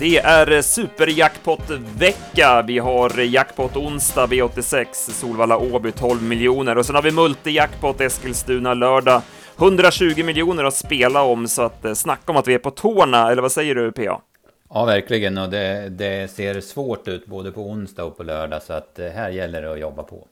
Det är superjackpot-vecka. Vi har jackpot onsdag V86, Solvalla Åby 12 miljoner och sen har vi multijackpot Eskilstuna lördag 120 miljoner att spela om, så att eh, snacka om att vi är på tårna, eller vad säger du PA? Ja, verkligen, och det, det ser svårt ut både på onsdag och på lördag, så att eh, här gäller det att jobba på.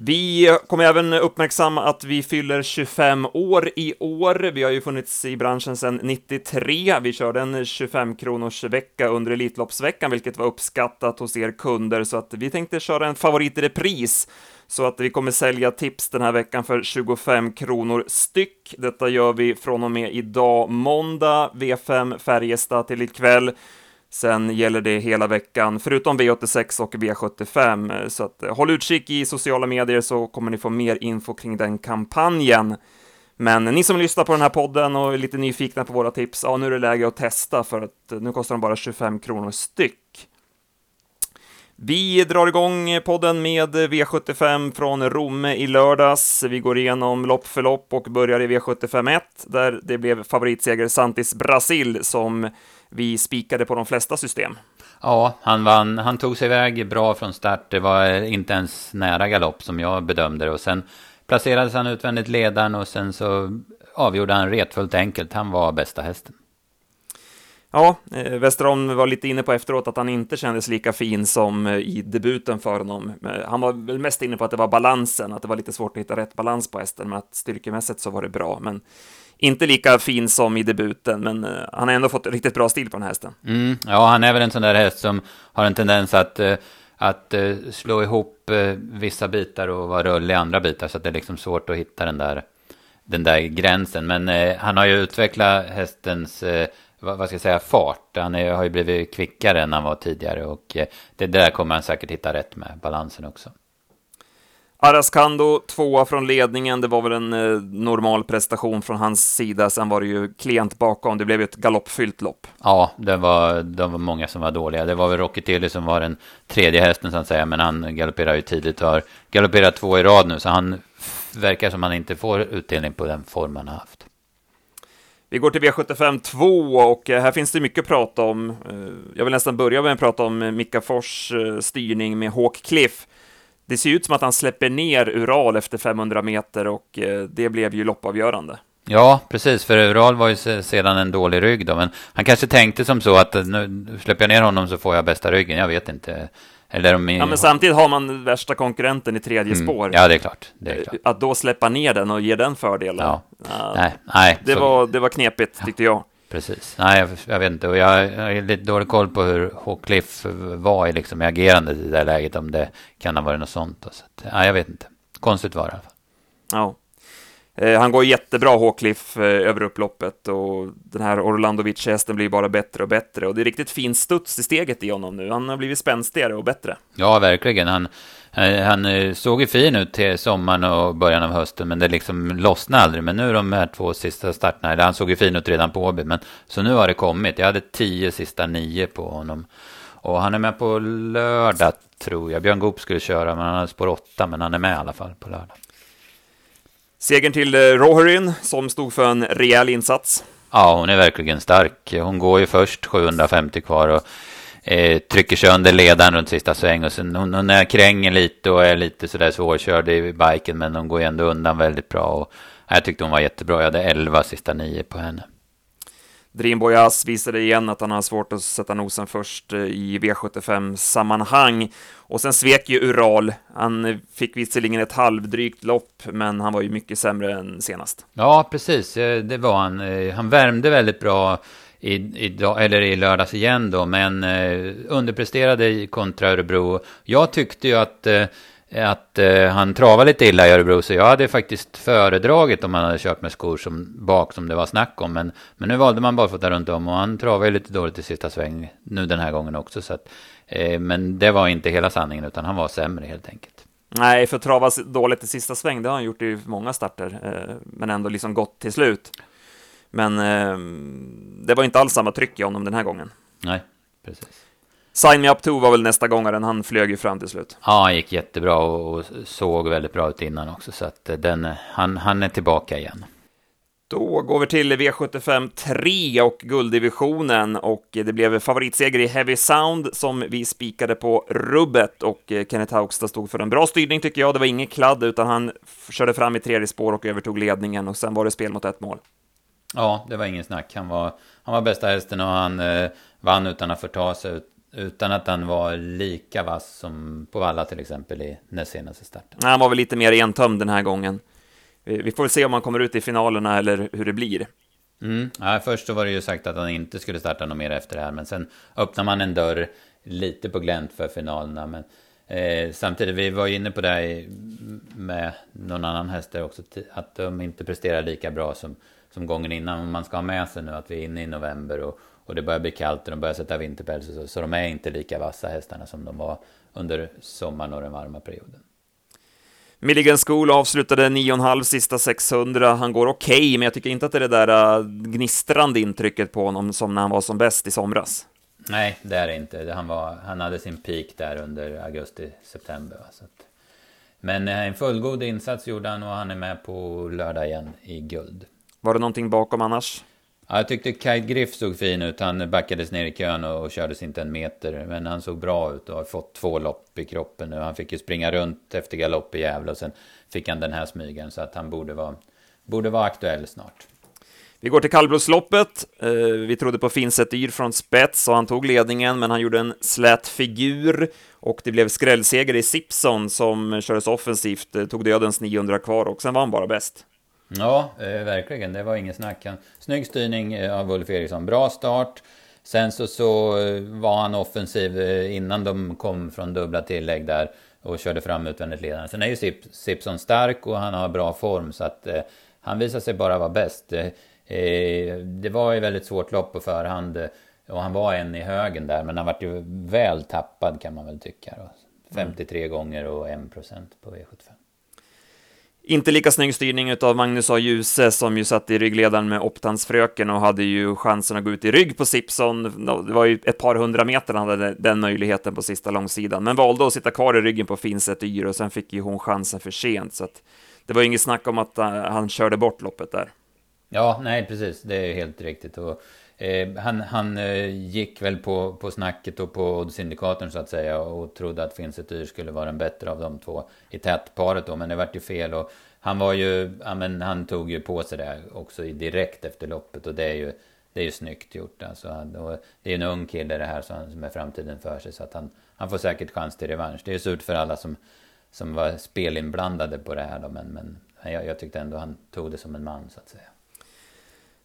Vi kommer även uppmärksamma att vi fyller 25 år i år. Vi har ju funnits i branschen sedan 93. Vi körde en 25 kronors vecka under Elitloppsveckan, vilket var uppskattat hos er kunder, så att vi tänkte köra en favorit i repris. Så att vi kommer sälja tips den här veckan för 25 kronor styck. Detta gör vi från och med idag, måndag, V5 Färjestad till ikväll. Sen gäller det hela veckan, förutom V86 och V75, så att, eh, håll utkik i sociala medier så kommer ni få mer info kring den kampanjen. Men ni som lyssnar på den här podden och är lite nyfikna på våra tips, ja, nu är det läge att testa för att eh, nu kostar de bara 25 kronor styck. Vi drar igång podden med V75 från Romme i lördags. Vi går igenom lopp för lopp och börjar i V75 1, där det blev favoritseger Santis Brasil som vi spikade på de flesta system. Ja, han vann. Han tog sig iväg bra från start. Det var inte ens nära galopp som jag bedömde det. Och sen placerades han utvändigt ledaren och sen så avgjorde han retfullt enkelt. Han var bästa hästen. Ja, eh, Westerholm var lite inne på efteråt att han inte kändes lika fin som eh, i debuten för honom. Eh, han var väl mest inne på att det var balansen, att det var lite svårt att hitta rätt balans på hästen, men att styrkemässigt så var det bra. Men inte lika fin som i debuten, men han har ändå fått riktigt bra stil på den här hästen. Mm, ja, han är väl en sån där häst som har en tendens att, att slå ihop vissa bitar och vara rullig i andra bitar, så att det är liksom svårt att hitta den där, den där gränsen. Men han har ju utvecklat hästens vad ska jag säga, fart. Han är, har ju blivit kvickare än han var tidigare och det där kommer han säkert hitta rätt med, balansen också. Araskando, tvåa från ledningen, det var väl en eh, normal prestation från hans sida, sen var det ju klent bakom, det blev ju ett galoppfyllt lopp. Ja, det var, det var många som var dåliga. Det var väl Rocky Tilly som var den tredje hästen så att säga, men han galopperar ju tidigt och har galopperat två i rad nu, så han verkar som han inte får utdelning på den form han har haft. Vi går till V75 2 och eh, här finns det mycket att prata om. Eh, jag vill nästan börja med att prata om eh, Mika Fors styrning med Hawk Cliff. Det ser ut som att han släpper ner Ural efter 500 meter och det blev ju loppavgörande. Ja, precis, för Ural var ju sedan en dålig rygg då, men han kanske tänkte som så att nu släpper jag ner honom så får jag bästa ryggen, jag vet inte. Eller om ja, men samtidigt har man värsta konkurrenten i tredje mm. spår. Ja, det är, klart. det är klart. Att då släppa ner den och ge den fördelen. Ja. Uh, nej, nej. Det, var, det var knepigt, tyckte jag. Precis. Nej, jag, jag, vet inte. Och jag, jag har lite dålig koll på hur Håkliff var i, liksom, i agerandet i det där läget. Om det kan ha varit något sånt. Så att, nej, jag vet inte. Konstigt var det i alla fall. Ja. Eh, han går jättebra Håkliff eh, över upploppet och den här Orlandovic-hästen blir bara bättre och bättre och det är riktigt fin studs i steget i honom nu. Han har blivit spänstigare och bättre. Ja, verkligen. Han, eh, han, han såg ju fin ut till sommaren och början av hösten, men det liksom lossnade aldrig. Men nu de här två sista starterna, eller han såg ju fin ut redan på Åby, men så nu har det kommit. Jag hade tio sista nio på honom. Och han är med på lördag, tror jag. Björn Goop skulle köra, men han har spår åtta, men han är med i alla fall på lördag. Segern till eh, Roherin, som stod för en rejäl insats. Ja, hon är verkligen stark. Hon går ju först 750 kvar och eh, trycker sönder ledaren runt sista sväng. Och sen hon, hon är kränger lite och är lite sådär svårkörd i biken, men hon går ju ändå undan väldigt bra. Och jag tyckte hon var jättebra. Jag hade 11 sista nio på henne. Dreamboy Ass visade igen att han har svårt att sätta nosen först eh, i V75-sammanhang. Och sen svek ju Ural. Han fick visserligen ett halvdrygt lopp, men han var ju mycket sämre än senast. Ja, precis. Eh, det var han. Eh, han värmde väldigt bra i, i, eller i lördags igen då, men underpresterade kontra Örebro. Jag tyckte ju att att eh, han travade lite illa i Örebro, så jag hade faktiskt föredragit om han hade kört med skor som bak som det var snack om. Men, men nu valde man bara där runt om och han travade lite dåligt i sista sväng nu den här gången också. Så att, eh, men det var inte hela sanningen, utan han var sämre helt enkelt. Nej, för att trava dåligt i sista sväng, det har han gjort i många starter, eh, men ändå liksom gått till slut. Men eh, det var inte alls samma tryck i honom den här gången. Nej, precis. Sign Me Up 2 var väl nästa gångaren, han flög ju fram till slut. Ja, han gick jättebra och, såg väldigt bra ut innan också, så att den, han, han är tillbaka igen. Då går vi till V75 3 och gulddivisionen och det blev favoritseger i Heavy Sound som vi spikade på rubbet och Kenneth Haugstad stod för en bra styrning tycker jag. Det var ingen kladd utan han körde fram i tredje spår och övertog ledningen och sen var det spel mot ett mål. Ja, det var ingen snack. Han var, han var bästa hästen och han eh, vann utan att förta sig. Utan att han var lika vass som på Valla till exempel i näst senaste starten. Han var väl lite mer entömd den här gången. Vi får väl se om han kommer ut i finalerna eller hur det blir. Mm. Ja, först så var det ju sagt att han inte skulle starta något mer efter det här, men sen öppnar man en dörr lite på glänt för finalerna. Men eh, samtidigt, vi var inne på det här med någon annan häst där också, att de inte presterar lika bra som, som gången innan. Man ska ha med sig nu att vi är inne i november och, och det börjar bli kallt och de börjar sätta vinterpäls, så, så de är inte lika vassa hästarna som de var under sommaren och den varma perioden. Milligan School avslutade 9,5 sista 600. Han går okej, okay, men jag tycker inte att det är det där äh, gnistrande intrycket på honom som när han var som bäst i somras. Nej, det är det inte. Han, var, han hade sin peak där under augusti-september. Men äh, en fullgod insats gjorde han och han är med på lördag igen i guld. Var det någonting bakom annars? Ja, jag tyckte Kite Griff såg fin ut. Han backades ner i kön och kördes inte en meter. Men han såg bra ut och har fått två lopp i kroppen nu. Han fick ju springa runt efter galopp i Gävle och sen fick han den här smygen. Så att han borde vara, borde vara aktuell snart. Vi går till kallblodsloppet. Eh, vi trodde på Finset Yr från spets och han tog ledningen, men han gjorde en slät figur och det blev skrällseger i Sipson som kördes offensivt, eh, tog dödens 900 kvar och sen var han bara bäst. Ja, eh, verkligen. Det var ingen snack. Snygg styrning eh, av Ulf Eriksson. Bra start. Sen så, så eh, var han offensiv innan de kom från dubbla tillägg där och körde fram utvändigt ledande. Sen är ju Sip, Sipson stark och han har bra form så att eh, han visar sig bara vara bäst. Eh, det var ju väldigt svårt lopp på förhand och han var en i högen där men han vart ju väl tappad kan man väl tycka. Då. 53 mm. gånger och 1% på V75. Inte lika snygg styrning av Magnus A. Djuse som ju satt i ryggledaren med Optansfröken och hade ju chansen att gå ut i rygg på Sipson. Det var ju ett par hundra meter han hade den möjligheten på sista långsidan, men valde att sitta kvar i ryggen på Finset Yr och sen fick ju hon chansen för sent, så att det var inget snack om att eh, han körde bort loppet där. Ja, nej precis, det är helt riktigt. Och, eh, han han eh, gick väl på, på snacket och på syndikaten så att säga och trodde att Finsetyr skulle vara den bättre av de två i tätparet då, men det vart ju fel. Och han var ju, ja men han tog ju på sig det också direkt efter loppet och det är ju, det är ju snyggt gjort alltså. Och det är ju en ung kille det här som är framtiden för sig så att han, han får säkert chans till revansch. Det är ju surt för alla som, som var spelinblandade på det här då, men, men jag, jag tyckte ändå han tog det som en man så att säga.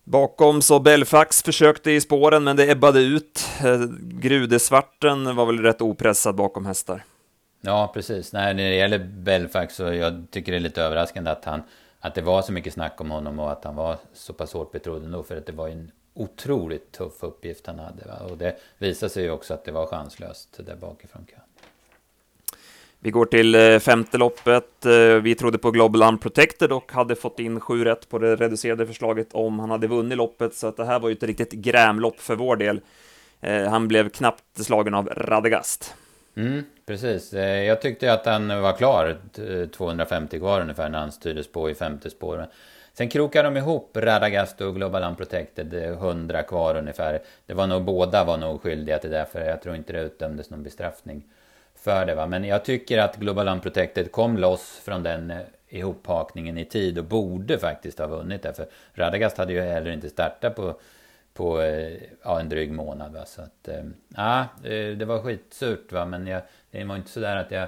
Bakom så Belfax försökte i spåren, men det ebbade ut. Eh, Grudesvarten var väl rätt opressad bakom hästar. Ja, precis. Nej, när det gäller Belfax så jag tycker det är lite överraskande att, han, att det var så mycket snack om honom och att han var så pass hårt betrodd ändå. För att det var en otroligt tuff uppgift han hade. Va? Och det visade sig ju också att det var chanslöst där bakifrån kön. Vi går till eh, femte loppet. Eh, vi trodde på Global Unprotected och hade fått in sju rätt på det reducerade förslaget om han hade vunnit loppet, så att det här var ju ett riktigt grämlopp för vår del. Eh, han blev knappt slagen av Radegast. Mm, precis. Jag tyckte att han var klar, 250 kvar ungefär, när han styrdes på i femte spåret. Sen krokade de ihop Radagast och Global Unprotected, 100 kvar ungefär. Det var nog båda var nog skyldiga till det, för jag tror inte det utdömdes någon bestraffning för det. Va? Men jag tycker att Global Unprotected kom loss från den eh, ihophakningen i tid och borde faktiskt ha vunnit det. För Radagast hade ju heller inte startat på, på eh, ja, en dryg månad. Va? Så att, eh, ja, det var skitsurt va, men jag, det var inte sådär att jag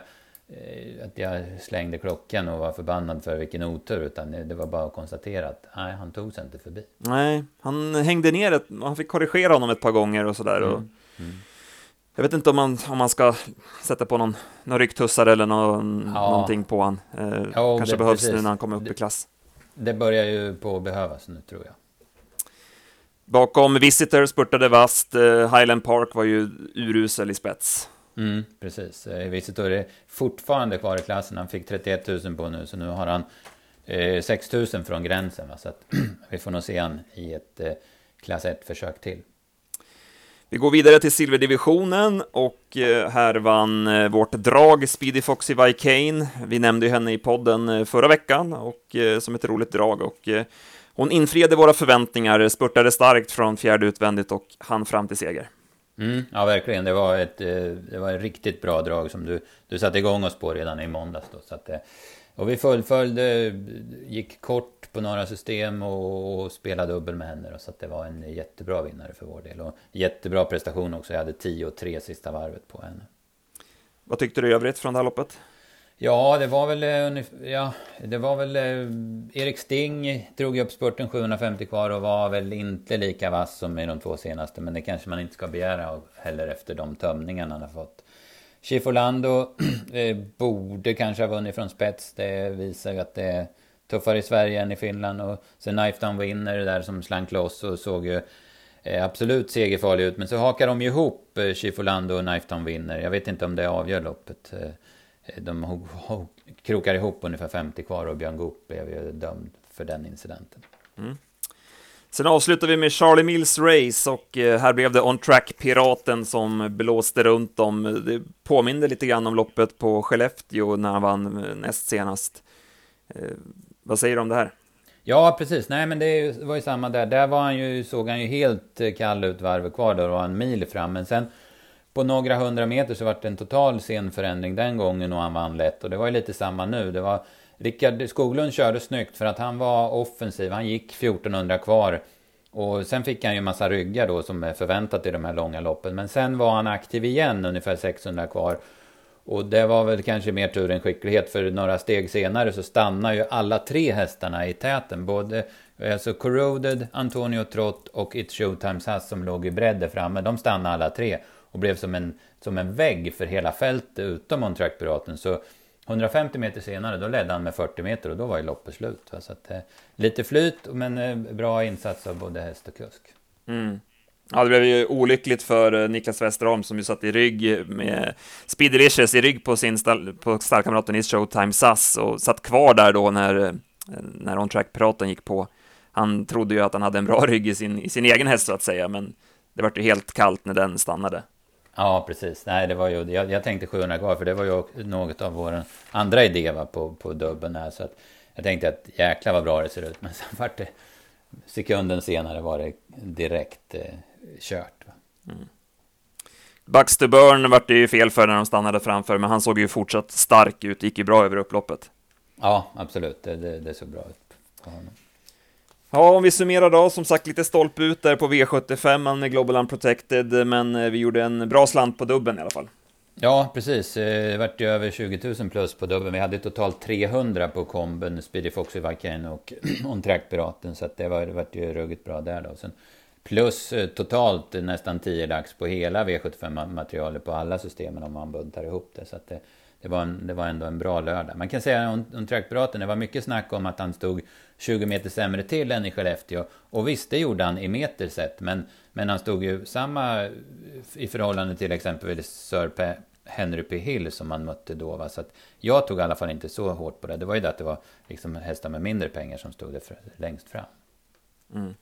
att jag slängde klockan och var förbannad för vilken otur, utan det var bara att konstatera att nej, han tog sig inte förbi. Nej, han hängde ner, ett, han fick korrigera honom ett par gånger och sådär. Mm. Och... Mm. Jag vet inte om man, om man ska sätta på någon, någon rycktussare eller någon, ja. någonting på han. Eh, ja, kanske det, behövs precis. nu när han kommer upp det, i klass. Det börjar ju på att behövas nu tror jag. Bakom Visitor spurtade vast. Eh, Highland Park var ju urusel i spets. Mm, precis. Eh, Visitor är fortfarande kvar i klassen. Han fick 31 000 på nu, så nu har han eh, 6 000 från gränsen. Va? Så att, vi får nog se han i ett eh, klass 1-försök till. Vi går vidare till silverdivisionen och eh, här vann eh, vårt drag Speedy Foxy Vicane. Vi nämnde ju henne i podden eh, förra veckan och som ett roligt drag och Hon infriade våra förväntningar, spurtade starkt från fjärde utvändigt och hann fram till seger. Mm, ja, verkligen. Det var, ett, det var ett riktigt bra drag som du, du satte igång oss på redan i måndags. Då, så att, och vi fullföljde, gick kort på några system och, och spelade dubbel med henne. Då, så det var en jättebra vinnare för vår del. Och jättebra prestation också. Jag hade 10 och 3 sista varvet på henne. Vad tyckte du i övrigt från det här loppet? Ja, det var väl, eh, ja, det var väl eh, Erik Sting drog upp spurten 750 kvar och var väl inte lika vass som i de två senaste. Men det kanske man inte ska begära heller efter de tömningarna han har fått. Chief Orlando eh, borde kanske ha vunnit från spets. Det visar ju att det är tuffare i Sverige än i Finland. Och sen Knife Down Winner där som slank loss och såg ju eh, absolut segerfarlig ut. Men så hakar de ju ihop eh, Chifolando och Knife Down Winner. Jag vet inte om det avgör loppet. De krokar ihop ungefär 50 kvar och Björn Goop blev ju dömd för den incidenten. Mm. Sen avslutar vi med Charlie Mills race och eh, här blev det On Track-piraten som blåste runt dem. Det påminde lite grann om loppet på Skellefteå när han vann eh, näst senast. Eh, vad säger du om det här? Ja, precis. Nej, men det var ju samma där. Där var han ju, såg han ju helt kall ut varvet kvar. Då var en mil fram. Men sen på några hundra meter så var det en total scenförändring den gången och han vann lätt. Och det var ju lite samma nu. Det var Rickard Skoglund körde snyggt för att han var offensiv. Han gick 1400 kvar. Och sen fick han ju massa ryggar då som är förväntat i de här långa loppen. Men sen var han aktiv igen ungefär 600 kvar. Och det var väl kanske mer tur än skicklighet för några steg senare så stannar ju alla tre hästarna i täten. Både alltså Corroded, Antonio Trott och It's Showtimes Hass som låg i bredd där framme. De stannade alla tre och blev som en, som en vägg för hela fältet utom On Track Piraten. Så 150 meter senare då ledde han med 40 meter och då var ju loppet slut. Va? Så att, eh, lite flyt men eh, bra insats av både häst och kusk. Mm. Ja, det blev ju olyckligt för eh, Niklas Westerholm som ju satt i rygg med Speedelicious i rygg på sin på stallkamraten i Showtime SAS och satt kvar där då när, eh, när On Track Piraten gick på. Han trodde ju att han hade en bra rygg i sin, i sin egen häst så att säga, men det var ju helt kallt när den stannade. Ja, precis. Nej, det var ju, jag, jag tänkte 700 kvar, för det var ju något av vår andra idé va, på, på dubben här. Så att jag tänkte att jäkla vad bra det ser ut. Men sen vart det, sekunden senare var det direkt eh, kört. Mm. Baxter Burn vart det ju fel för när de stannade framför, men han såg ju fortsatt stark ut, gick ju bra över upploppet. Ja, absolut. Det, det, det såg bra ut på honom. Ja, om vi summerar då, som sagt lite stolpe ut där på V75 med Global Unprotected, men eh, vi gjorde en bra slant på dubben i alla fall. Ja, precis. Det vart ju över 20 000 plus på dubben. Vi hade totalt 300 på komben, Speedy Foxy Viken och On Track Piraten, så att det, var, det vart ju ruggigt bra där då. Sen plus eh, totalt nästan 10 dags på hela V75-materialet på alla systemen om man buntar ihop det. Så att det, det var, en, det var ändå en bra lördag. Man kan säga om, om trackpiraten, det var mycket snack om att han stod 20 meter sämre till än i Skellefteå. Och visst, det gjorde han i meter sett, men, men han stod ju samma i förhållande till exempelvis Sir P Henry P. Hill som man mötte då. Va? Så att jag tog i alla fall inte så hårt på det. Det var ju det att det var liksom hästar med mindre pengar som stod där längst fram. Mm.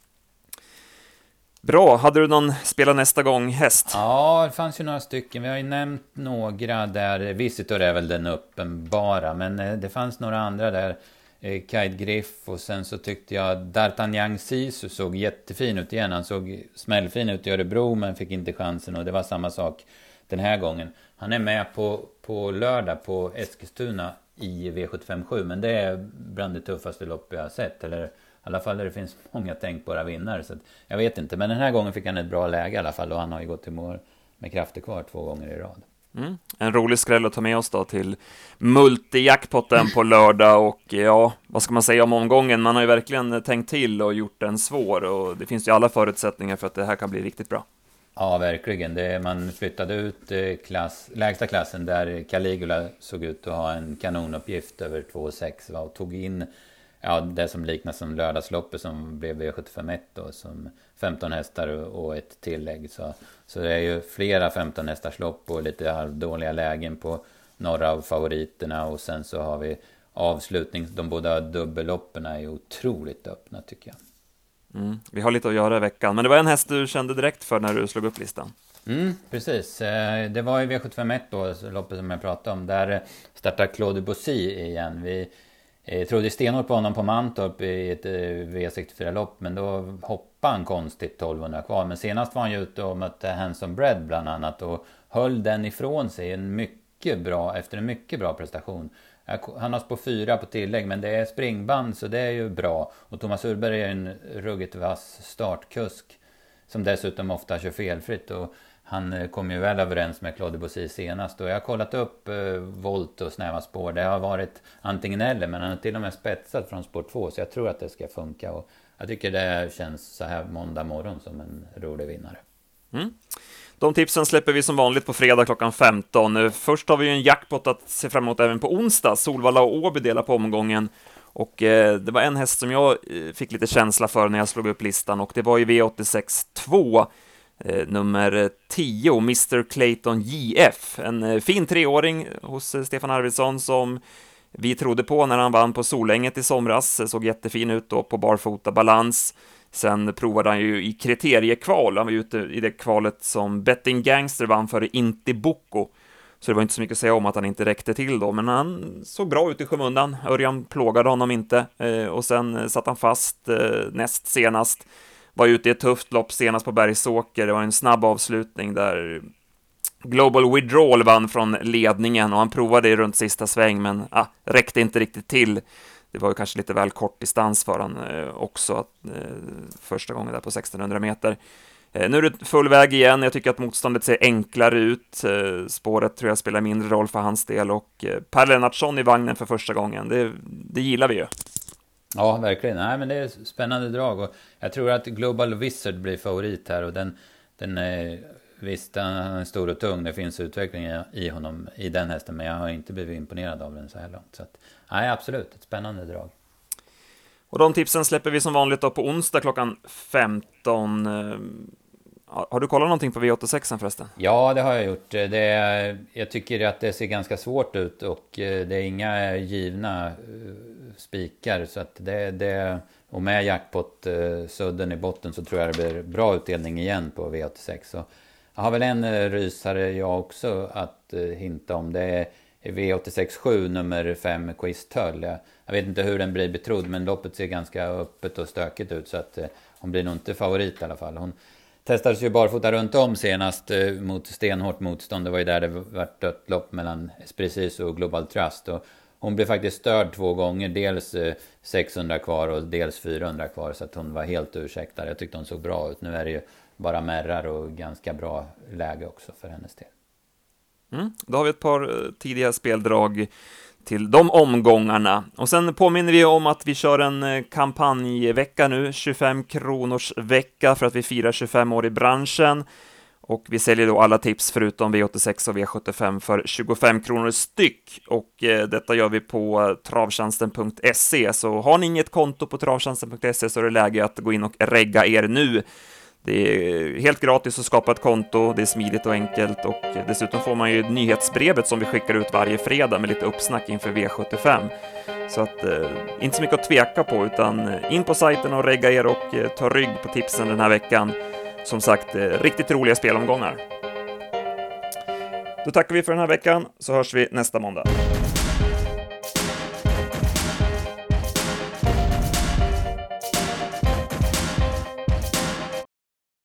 Bra, hade du någon spela nästa gång häst? Ja, det fanns ju några stycken. Vi har ju nämnt några där. Visitor är väl den uppenbara, men eh, det fanns några andra där. Eh, Kite Griff och sen så tyckte jag D'Artagnan Sisu såg jättefin ut igen. Han såg smällfin ut i Örebro men fick inte chansen och det var samma sak den här gången. Han är med på, på lördag på Eskilstuna i V757 men det är bland det tuffaste lopp jag har sett. Eller i alla fall där det finns många tänkbara vinnare. Så att jag vet inte, men den här gången fick han ett bra läge i alla fall och han har ju gått i mål med krafter kvar två gånger i rad. Mm. En rolig skräll att ta med oss då till multijackpotten på lördag och eh, ja, vad ska man säga om omgången? Man har ju verkligen eh, tänkt till och gjort den svår och det finns ju alla förutsättningar för att det här kan bli riktigt bra. Ja, verkligen. Det, man flyttade ut eh, klass, lägsta klassen där Caligula såg ut att ha en kanonuppgift över 2,6 och tog in ja, det som liknas som lördagsloppet som blev V751 då, som 15 hästar och ett tillägg. Så, så det är ju flera 15 hästars lopp och lite halvdåliga lägen på några av favoriterna och sen så har vi avslutning, de båda dubbelloppen är ju otroligt öppna tycker jag. Mm, vi har lite att göra i veckan, men det var en häst du kände direkt för när du slog upp listan. Mm, precis. Eh, det var ju V751 då, loppet som jag pratade om. Där startar Claude Bossy igen. Vi Eh, jag trodde stenhårt på honom på Mantorp i ett eh, V64-lopp, men då hoppade han konstigt 1200 kvar. Men senast var han ju ute och mötte Hanson Bread bland annat och höll den ifrån sig en mycket bra, efter en mycket bra prestation. Han har på fyra på tillägg, men det är springband så det är ju bra. Och Thomas Urberg är en ruggigt vass startkusk. Som dessutom ofta kör felfritt. Och han eh, kom ju väl överens med Claude Bossy senast. Och jag har kollat upp eh, volt och snäva spår. Det har varit antingen eller, men han har till och med spetsat från spår 2. Så jag tror att det ska funka. Och jag tycker det känns så här måndag morgon som en rolig vinnare. Mm. De tipsen släpper vi som vanligt på fredag klockan 15. Eh, först har vi ju en jackpot att se fram emot även på onsdag. Solvalla och Åby delar på omgången. Och eh, det var en häst som jag eh, fick lite känsla för när jag slog upp listan och det var ju V86 2, Eh, nummer 10, Mr Clayton JF. En eh, fin treåring hos eh, Stefan Arvidsson som vi trodde på när han vann på Solänget i somras, såg jättefin ut då på barfota balans. Sen provade han ju i kriteriekval, han var ju ute i det kvalet som Betting Gangster vann före Inti Boko, Så det var inte så mycket att säga om att han inte räckte till då, men han såg bra ut i skymundan. Örjan plågade honom inte och sen satt han fast näst senast. Var ute i ett tufft lopp senast på Bergsåker, det var en snabb avslutning där Global Withdrawal vann från ledningen och han provade i runt sista sväng, men ah, räckte inte riktigt till det var ju kanske lite väl kort distans för han eh, också, eh, första gången där på 1600 meter. Eh, nu är det full väg igen, jag tycker att motståndet ser enklare ut. Eh, spåret tror jag spelar mindre roll för hans del och eh, Per Lennartsson i vagnen för första gången, det, det gillar vi ju. Ja, verkligen. Nej, men det är spännande drag och jag tror att Global Wizard blir favorit här och den, den Visst, han är stor och tung. Det finns utveckling i honom i den hästen. Men jag har inte blivit imponerad av den så här långt. Så att, nej, absolut. Ett spännande drag. Och de tipsen släpper vi som vanligt då på onsdag klockan 15. Eh, har du kollat någonting på V86 förresten? Ja, det har jag gjort. Det är, jag tycker att det ser ganska svårt ut och eh, det är inga givna eh, spikar. Så att det, det, och med jackpot-sudden eh, i botten så tror jag det blir bra utdelning igen på V86. Så jag har väl en eh, rysare jag också att eh, hinta om. Det är V867 nummer 5 Quiz Tull. Jag, jag vet inte hur den blir betrodd men loppet ser ganska öppet och stökigt ut så att eh, hon blir nog inte favorit i alla fall. Hon testades ju barfota runt om senast eh, mot stenhårt motstånd. Det var ju där det vart dött lopp mellan Precis och Global Trust. Och hon blev faktiskt störd två gånger. Dels eh, 600 kvar och dels 400 kvar. Så att hon var helt ursäktad. Jag tyckte hon såg bra ut. Nu är det ju bara märrar och ganska bra läge också för hennes del. Mm, då har vi ett par eh, tidiga speldrag till de omgångarna. Och sen påminner vi om att vi kör en eh, kampanjvecka nu, 25 kronors vecka för att vi firar 25 år i branschen. Och vi säljer då alla tips förutom V86 och V75 för 25 kronor styck. Och eh, detta gör vi på travtjänsten.se. Så har ni inget konto på travtjänsten.se så är det läge att gå in och regga er nu. Det är helt gratis att skapa ett konto, det är smidigt och enkelt och dessutom får man ju nyhetsbrevet som vi skickar ut varje fredag med lite uppsnack inför V75. Så att, eh, inte så mycket att tveka på, utan in på sajten och regga er och eh, ta rygg på tipsen den här veckan. Som sagt, eh, riktigt roliga spelomgångar. Då tackar vi för den här veckan, så hörs vi nästa måndag.